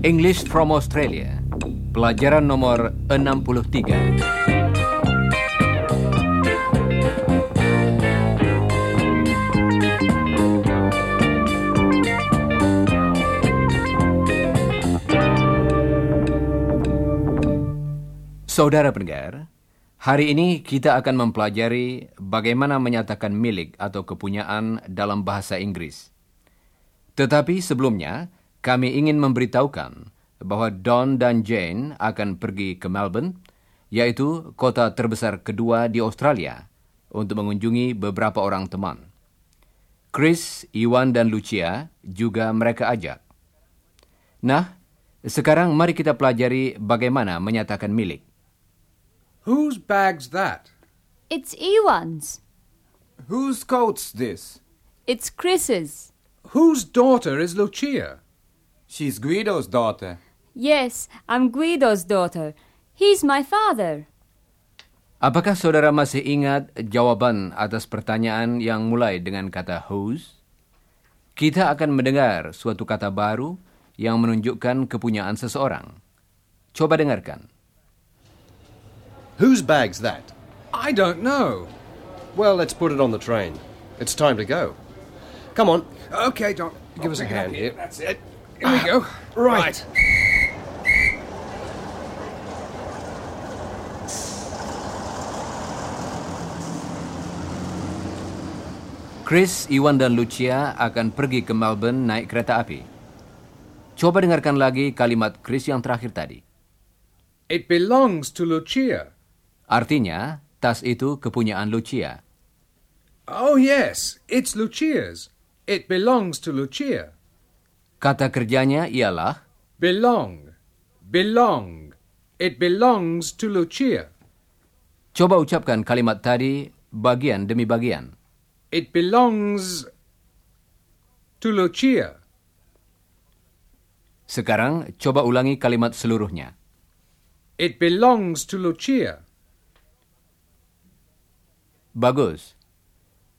English from Australia. Pelajaran nomor 63. Saudara pendengar, hari ini kita akan mempelajari bagaimana menyatakan milik atau kepunyaan dalam bahasa Inggris. Tetapi sebelumnya, kami ingin memberitahukan bahwa Don dan Jane akan pergi ke Melbourne, yaitu kota terbesar kedua di Australia, untuk mengunjungi beberapa orang teman. Chris, Iwan, dan Lucia juga mereka ajak. Nah, sekarang mari kita pelajari bagaimana menyatakan milik. Whose bag's that? It's Ewan's. Whose coat's this? It's Chris's. Whose daughter is Lucia? She's Guido's daughter. Yes, I'm Guido's daughter. He's my father. Apakah saudara masih ingat jawaban atas pertanyaan yang mulai dengan kata whose? Kita akan mendengar suatu kata baru yang menunjukkan kepunyaan seseorang. Coba dengarkan. Whose bag's that? I don't know. Well, let's put it on the train. It's time to go. Come on, Okay, Don. give us a Pick it up hand here. That's it. Here we ah, go. Right. Chris, Iwan, dan Lucia akan pergi ke Melbourne naik kereta api. Coba dengarkan lagi kalimat Chris yang terakhir tadi. It belongs to Lucia. Artinya, tas itu kepunyaan Lucia. Oh, yes, it's Lucia's. It belongs to Lucia. Kata kerjanya ialah Belong. Belong. It belongs to Lucia. Coba ucapkan kalimat tadi bagian demi bagian. It belongs to Lucia. Sekarang coba ulangi kalimat seluruhnya. It belongs to Lucia. Bagus.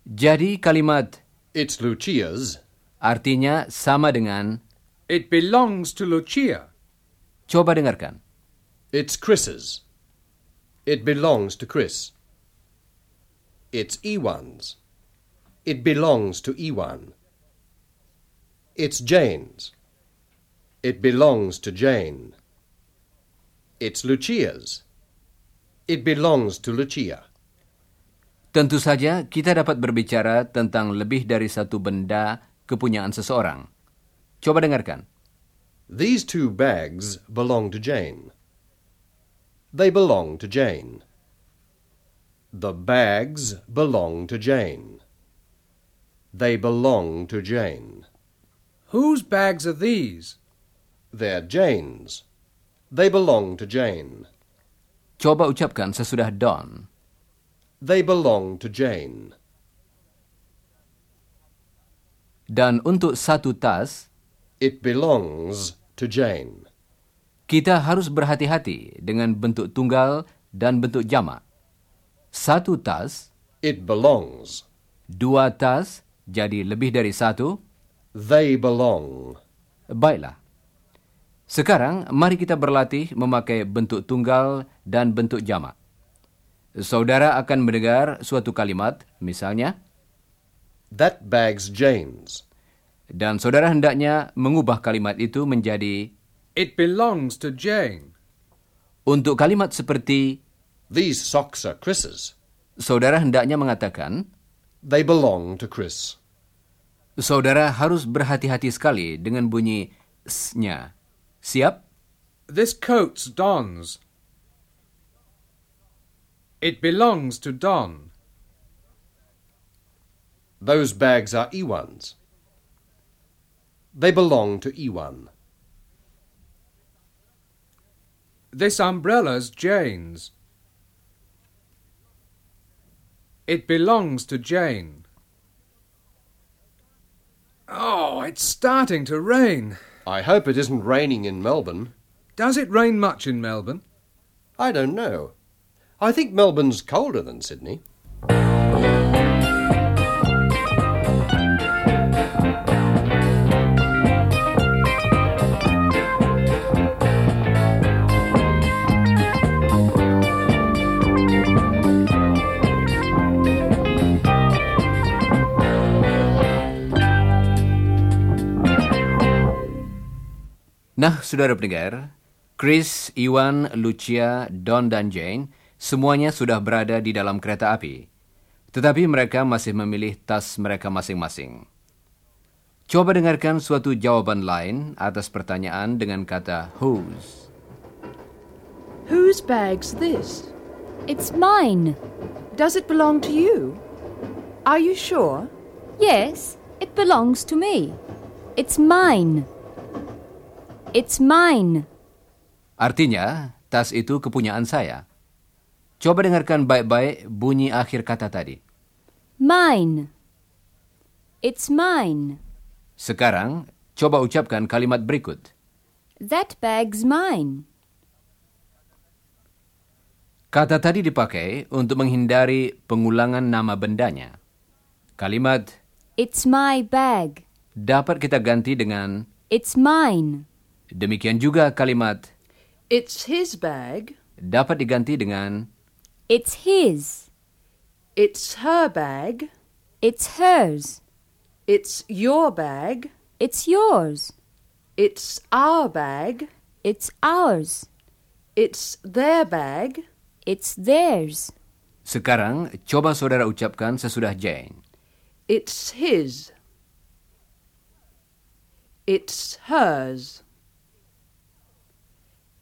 Jadi kalimat It's Lucia's. artinya sama dengan It belongs to Lucia. coba dengarkan. It's Chris's. It belongs to Chris. It's Ewan's. It belongs to Ewan. It's Jane's. It belongs to Jane. It's Lucia's. It belongs to Lucia. Tentu saja kita dapat berbicara tentang lebih dari satu benda kepunyaan seseorang. Coba dengarkan. These two bags belong to Jane. They belong to Jane. The bags belong to Jane. They belong to Jane. Whose bags are these? They're Jane's. They belong to Jane. Coba ucapkan sesudah Don. They belong to Jane. Dan untuk satu tas, It belongs to Jane. kita harus berhati-hati dengan bentuk tunggal dan bentuk jamak. Satu tas, It belongs. dua tas, jadi lebih dari satu. They belong. Baiklah. Sekarang, mari kita berlatih memakai bentuk tunggal dan bentuk jamak. Saudara akan mendengar suatu kalimat, misalnya, That bag's Jane's. dan saudara hendaknya mengubah kalimat itu menjadi It belongs to Jane. untuk kalimat seperti These socks are Chris's. saudara hendaknya mengatakan They belong to Chris. saudara harus berhati-hati sekali dengan bunyi s-nya. Siap? This coat's Don's. It belongs to Don. Those bags are Ewan's. They belong to Ewan. This umbrella's Jane's. It belongs to Jane. Oh, it's starting to rain. I hope it isn't raining in Melbourne. Does it rain much in Melbourne? I don't know. I think Melbourne's colder than Sydney. Nah, saudara pendengar, Chris, Iwan, Lucia, Don dan Jane semuanya sudah berada di dalam kereta api. Tetapi mereka masih memilih tas mereka masing-masing. Coba dengarkan suatu jawaban lain atas pertanyaan dengan kata whose. Whose bag's this? It's mine. Does it belong to you? Are you sure? Yes, it belongs to me. It's mine. It's mine. Artinya, tas itu kepunyaan saya. Coba dengarkan baik-baik bunyi akhir kata tadi. Mine. It's mine. Sekarang, coba ucapkan kalimat berikut. That bag's mine. Kata tadi dipakai untuk menghindari pengulangan nama bendanya. Kalimat It's my bag. dapat kita ganti dengan It's mine. demikian juga kalimat It's his bag. dapat diganti dengan It's his. It's her bag. It's hers. It's your bag. It's yours. It's our bag. It's ours. It's their bag. It's theirs. Sekarang coba saudara ucapkan sesudah Jane. It's his. It's hers.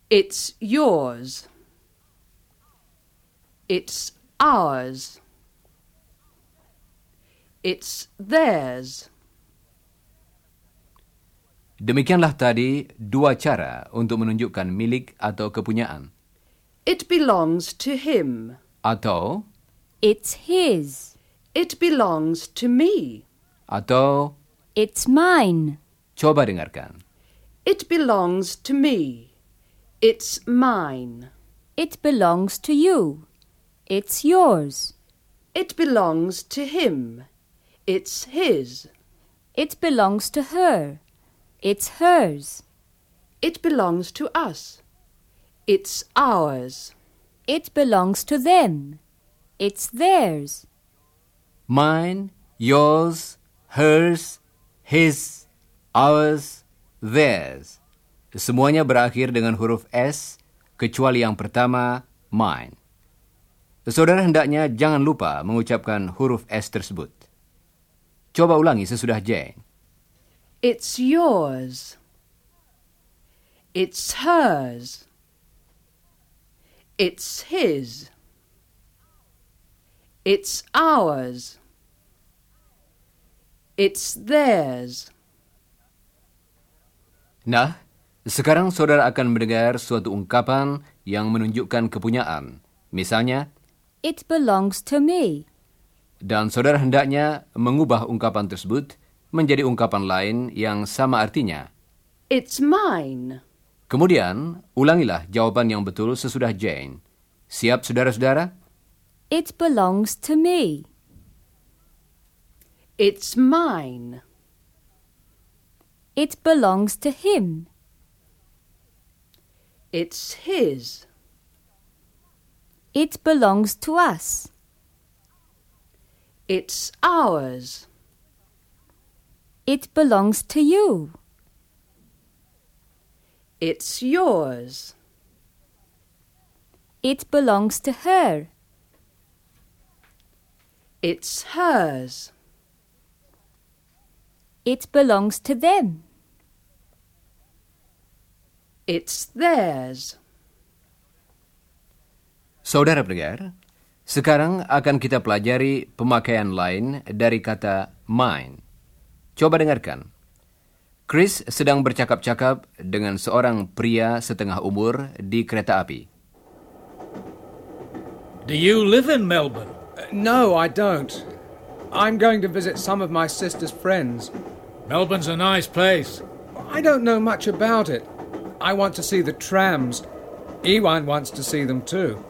It's yours. It's ours. It's theirs. Demikianlah tadi dua cara untuk menunjukkan milik atau kepunyaan. It belongs to him. Atau, It's his. It belongs to me. atau, It's mine. coba dengarkan. It belongs to me. It's mine. It belongs to you. It's yours. It belongs to him. It's his. It belongs to her. It's hers. It belongs to us. It's ours. It belongs to them. It's theirs. Mine, yours, hers, his, ours, theirs. Semuanya berakhir dengan huruf S, kecuali yang pertama, mine. Saudara hendaknya jangan lupa mengucapkan huruf S tersebut. Coba ulangi sesudah Jane. It's yours. It's hers. It's his. It's ours. It's theirs. Nah, sekarang saudara akan mendengar suatu ungkapan yang menunjukkan kepunyaan. Misalnya, It belongs to me. dan saudara hendaknya mengubah ungkapan tersebut menjadi ungkapan lain yang sama artinya. It's mine. Kemudian, ulangilah jawaban yang betul sesudah Jane. Siap, saudara-saudara? It belongs to me. It's mine. It belongs to him. It's his. It belongs to us. It's ours. It belongs to you. It's yours. It belongs to her. It's hers. It belongs to them. It's theirs. Saudara pendengar, sekarang akan kita pelajari pemakaian lain dari kata mine. Coba dengarkan. Chris sedang bercakap-cakap dengan seorang pria setengah umur di kereta api. Do you live in Melbourne? No, I don't. I'm going to visit some of my sister's friends. Melbourne's a nice place. I don't know much about it. I want to see the trams. Ewan wants to see them too.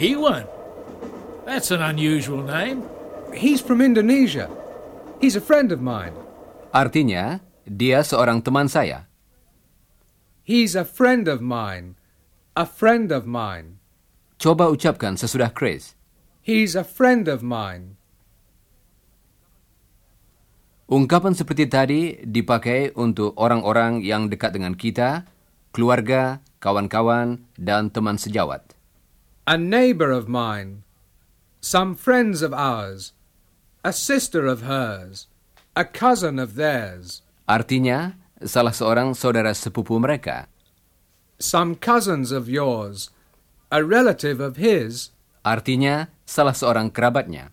Ewan? That's an unusual name. He's from Indonesia. He's a friend of mine. Artinya, dia seorang teman saya. He's a friend of mine. A friend of mine. Coba ucapkan sesudah Chris. He's a friend of mine. Ungkapan seperti tadi dipakai untuk orang-orang yang dekat dengan kita, keluarga, kawan-kawan, dan teman sejawat. A neighbour of mine. Some friends of ours. A sister of hers. A cousin of theirs. Artinya, salah seorang saudara sepupu mereka. Some cousins of yours. A relative of his. Artinya, salah seorang kerabatnya.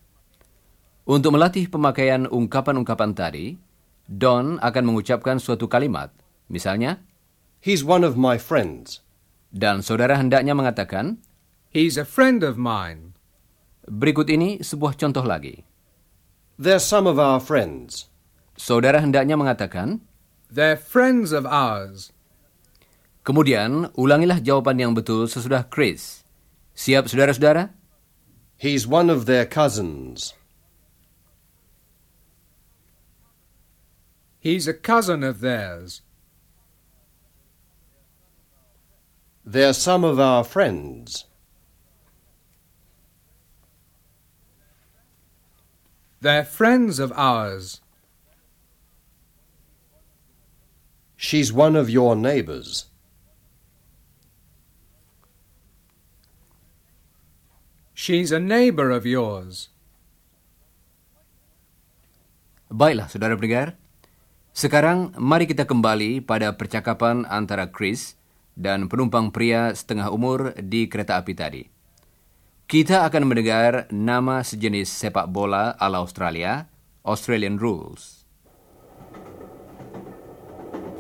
Untuk melatih pemakaian ungkapan-ungkapan tadi, Don akan mengucapkan suatu kalimat. Misalnya, He's one of my friends. dan saudara hendaknya mengatakan, He's a friend of mine. berikut ini sebuah contoh lagi. They're some of our friends. Saudara hendaknya mengatakan, They're friends of ours. kemudian ulangilah jawaban yang betul sesudah Chris. Siap saudara-saudara? He's one of their cousins. He's a cousin of theirs. They're some of our friends. They're friends of ours. She's one of your neighbours. She's a neighbour of yours. Baiklah, saudara pendengar. Sekarang mari kita kembali pada percakapan antara Chris dan penumpang pria setengah umur di kereta api tadi. Kita akan mendengar nama sejenis sepak bola ala Australia, Australian Rules.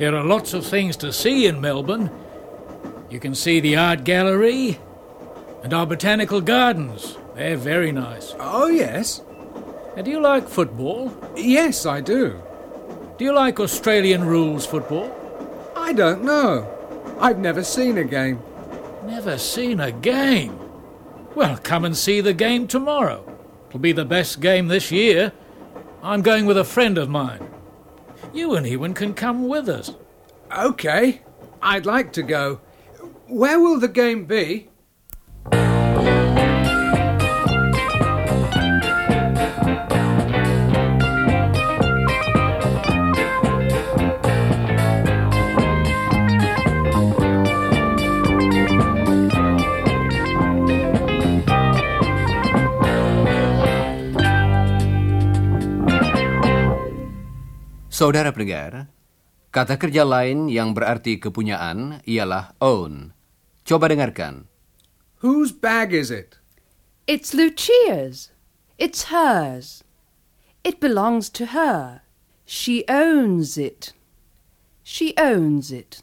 There are lots of things to see in Melbourne. You can see the art gallery and our botanical gardens. They're very nice. Oh, yes. And do you like football? Yes, I do. Do you like Australian rules football? I don't know. I've never seen a game. Never seen a game. Well, come and see the game tomorrow. It'll be the best game this year. I'm going with a friend of mine. You and Ewan can come with us. OK. I'd like to go. Where will the game be? Saudara pendengar, kata kerja lain yang berarti kepunyaan ialah own. Coba dengarkan. Whose bag is it? It's Lucia's. It's hers. It belongs to her. She owns it. She owns it.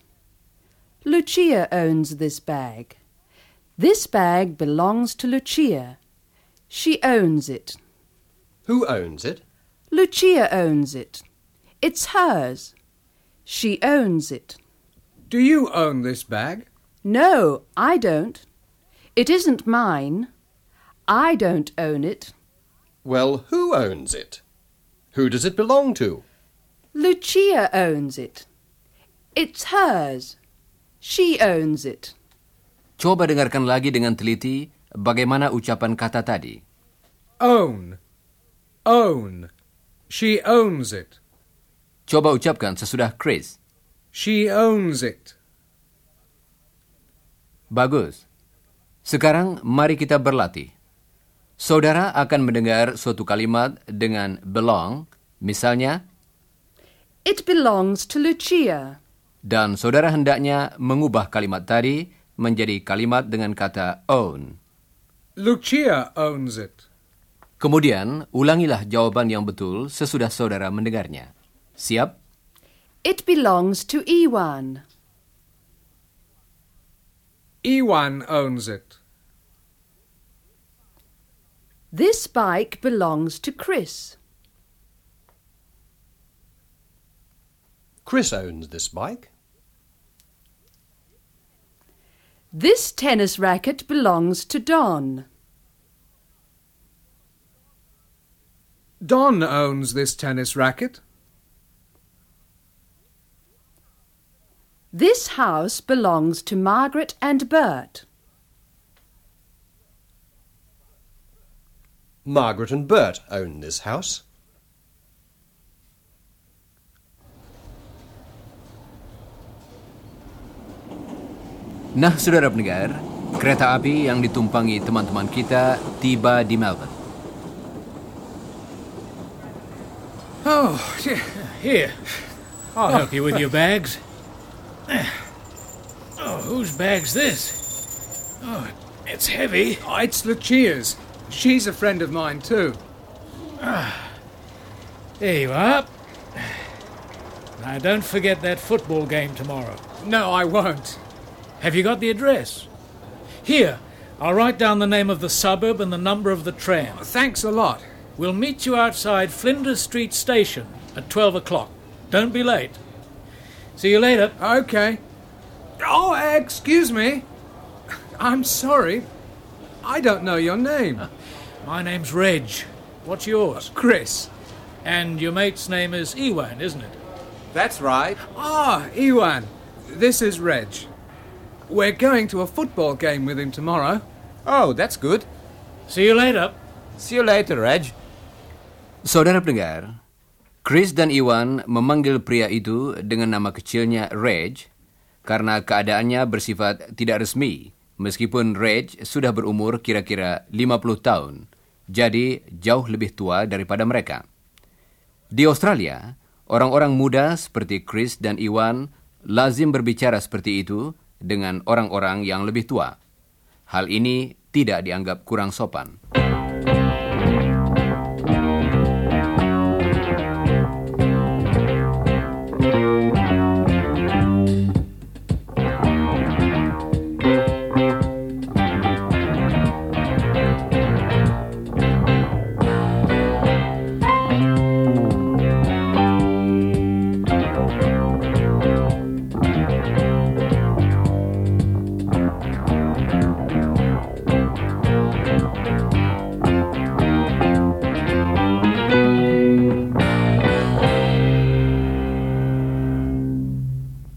Lucia owns this bag. This bag belongs to Lucia. She owns it. Who owns it? Lucia owns it. It's hers. She owns it. Do you own this bag? No, I don't. It isn't mine. I don't own it. Well, who owns it? Who does it belong to? Lucia owns it. It's hers. She owns it. Coba dengarkan lagi dengan teliti bagaimana ucapan kata tadi. Own. Own. She owns it. Coba ucapkan sesudah Chris. She owns it. Bagus. Sekarang mari kita berlatih. Saudara akan mendengar suatu kalimat dengan belong, misalnya, It belongs to Lucia. dan saudara hendaknya mengubah kalimat tadi menjadi kalimat dengan kata own. Lucia owns it. Kemudian, ulangilah jawaban yang betul sesudah saudara mendengarnya. Siap? It belongs to Ewan. Ewan owns it. This bike belongs to Chris. Chris owns this bike. This tennis racket belongs to Don. Don owns this tennis racket. This house belongs to Margaret and Bert. Margaret and Bert own this house. Nah, saudara pendengar, kereta api yang ditumpangi teman-teman kita tiba di Melbourne. Oh, dear. Here, I'll help you with your bags. Oh, whose bag's this? Oh, it's heavy. Oh, it's Lucia's. She's a friend of mine, too. Ah, There you are. Now, don't forget that football game tomorrow. No, I won't. Have you got the address? Here, I'll write down the name of the suburb and the number of the tram. Thanks a lot. We'll meet you outside Flinders Street Station at 12 o'clock. Don't be late. See you later. Okay. Oh, excuse me. I'm sorry. I don't know your name. My name's Reg. What's yours? Chris. And your mate's name is Ewan, isn't it? That's right. Ah, Ewan. This is Reg. We're going to a football game with him tomorrow. Oh, that's good. See you later. See you later, Reg. Saudara pendengar, Chris dan Iwan memanggil pria itu dengan nama kecilnya Reg karena keadaannya bersifat tidak resmi meskipun Reg sudah berumur kira-kira 50 tahun, jadi jauh lebih tua daripada mereka. Di Australia, orang-orang muda seperti Chris dan Iwan lazim berbicara seperti itu dengan orang-orang yang lebih tua. Hal ini tidak dianggap kurang sopan.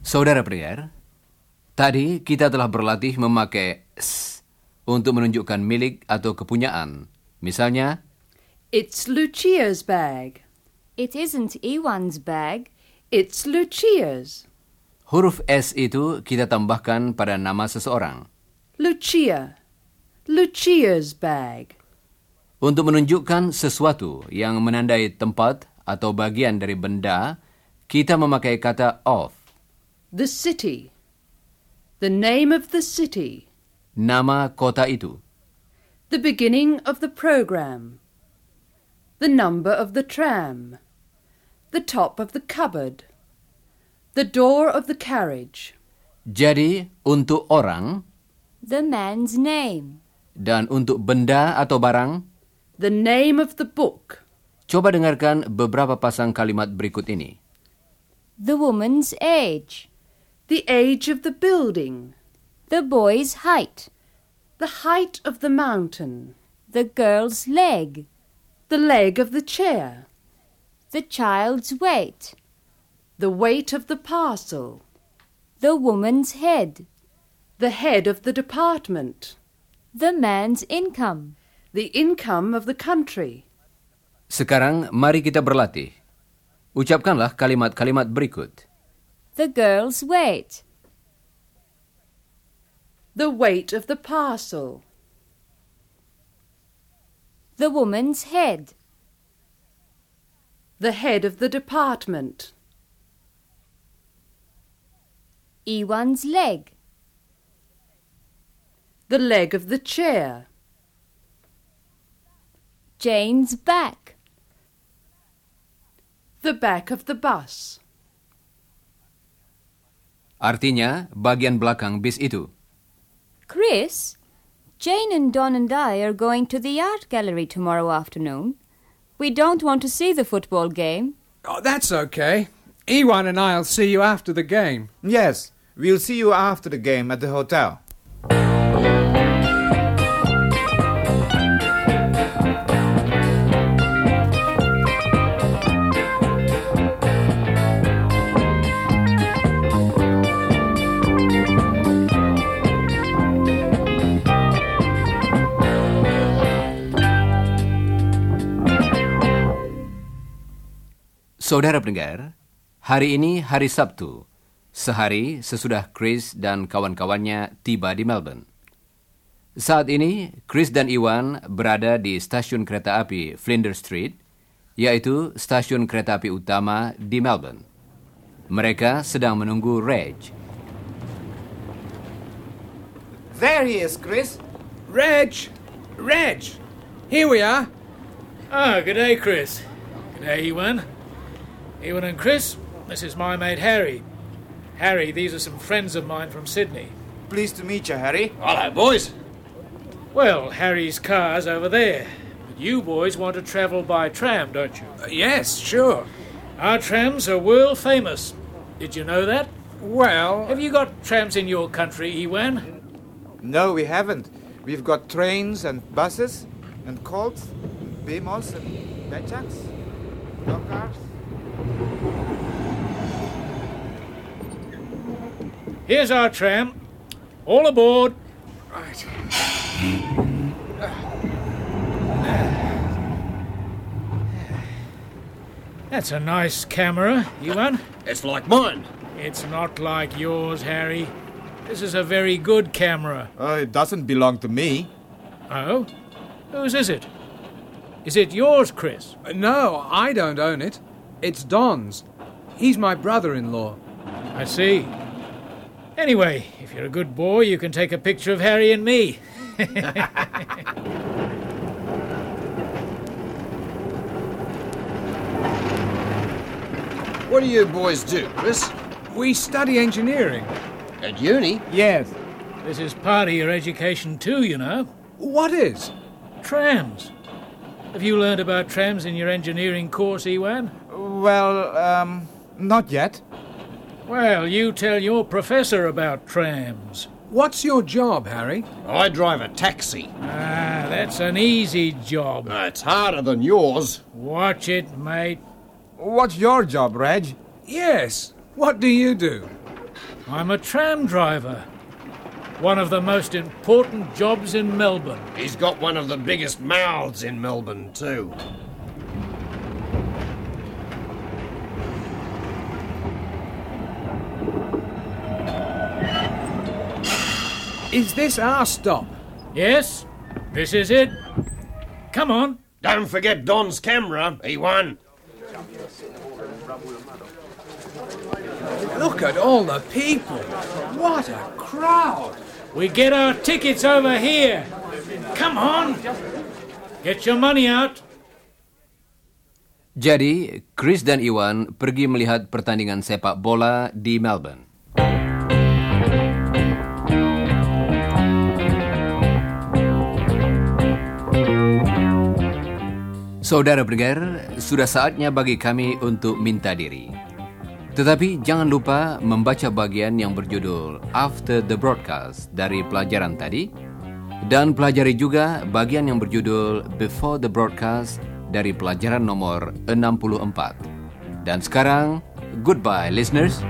Saudara pendengar, tadi kita telah berlatih memakai s untuk menunjukkan milik atau kepunyaan. Misalnya, It's Lucia's bag. It isn't Ewan's bag. It's Lucia's. huruf S itu kita tambahkan pada nama seseorang. Lucia. Lucia's bag. Untuk menunjukkan sesuatu yang menandai tempat atau bagian dari benda, kita memakai kata of. The city. The name of the city. Nama kota itu. The beginning of the program. The number of the tram. The top of the cupboard. The door of the carriage. Jadi, untuk orang The man's name. dan untuk benda atau barang, The name of the book. coba dengarkan beberapa pasang kalimat berikut ini. The woman's age. The age of the building. The boy's height. The height of the mountain. The girl's leg. The leg of the chair. The child's weight. The weight of the parcel. The woman's head. The head of the department. The man's income. The income of the country. Sekarang mari kita berlatih. Ucapkanlah kalimat-kalimat berikut. The girl's weight. The weight of the parcel. The woman's head. The head of the department. Ewan's leg. The leg of the chair. Jane's back. The back of the bus. Artinya, bagian belakang bis itu. Chris, Jane and Don and I are going to the art gallery tomorrow afternoon. We don't want to see the football game. Oh, that's okay. Ewan and I'll see you after the game. Yes, we'll see you after the game at the hotel. Saudara pendengar, hari ini hari Sabtu, sehari sesudah Chris dan kawan-kawannya tiba di Melbourne. Saat ini, Chris dan Iwan berada di stasiun kereta api Flinders Street, yaitu stasiun kereta api utama di Melbourne. Mereka sedang menunggu Reg. There he is, Chris. Reg! Reg! Here we are. Ah, good day, Chris. Good day, Ewan. Ewan and Chris, this is my mate Harry. Harry, these are some friends of mine from Sydney. Pleased to meet you, Harry. Hello, boys. Well, Harry's car's over there. But you boys want to travel by tram, don't you? Uh, yes, sure. Our trams are world famous. Did you know that? Well, Have you got trams in your country, Ewan? No, we haven't. We've got trains and buses and colts, bemos and bechaks, dokars. Here's our tram. All aboard. right. That's a nice camera, Ewan. It's like mine. It's not like yours, Harry. This is a very good camera. Oh, it doesn't belong to me. Oh? Whose is it? Is it yours, Chris? Uh, No, I don't own it. It's Don's. He's my brother in law. I see. Anyway, if you're a good boy, you can take a picture of Harry and me. What do you boys do, Chris? We study engineering. At uni? Yes. This is part of your education too, you know. What is? Trams. Have you learned about trams in your engineering course, Ewan? Well, um, not yet. Well, you tell your professor about trams. What's your job, Harry? I drive a taxi. Ah, that's an easy job. Uh, it's harder than yours. Watch it, mate. What's your job, Reg? Yes. What do you do? I'm a tram driver. One of the most important jobs in Melbourne. He's got one of the biggest mouths in Melbourne, too. Is this our stop? Yes, this is it. Come on. Don't forget Don's camera. Ewan. Look at all the people. What a crowd. We get our tickets over here. Come on. Get your money out. Jadi, Chris dan Iwan pergi melihat pertandingan sepak bola di Melbourne. Saudara pendengar, sudah saatnya bagi kami untuk minta diri. Tetapi jangan lupa membaca bagian yang berjudul After the Broadcast dari pelajaran tadi dan pelajari juga bagian yang berjudul Before the Broadcast dari pelajaran nomor 64. Dan sekarang, goodbye listeners.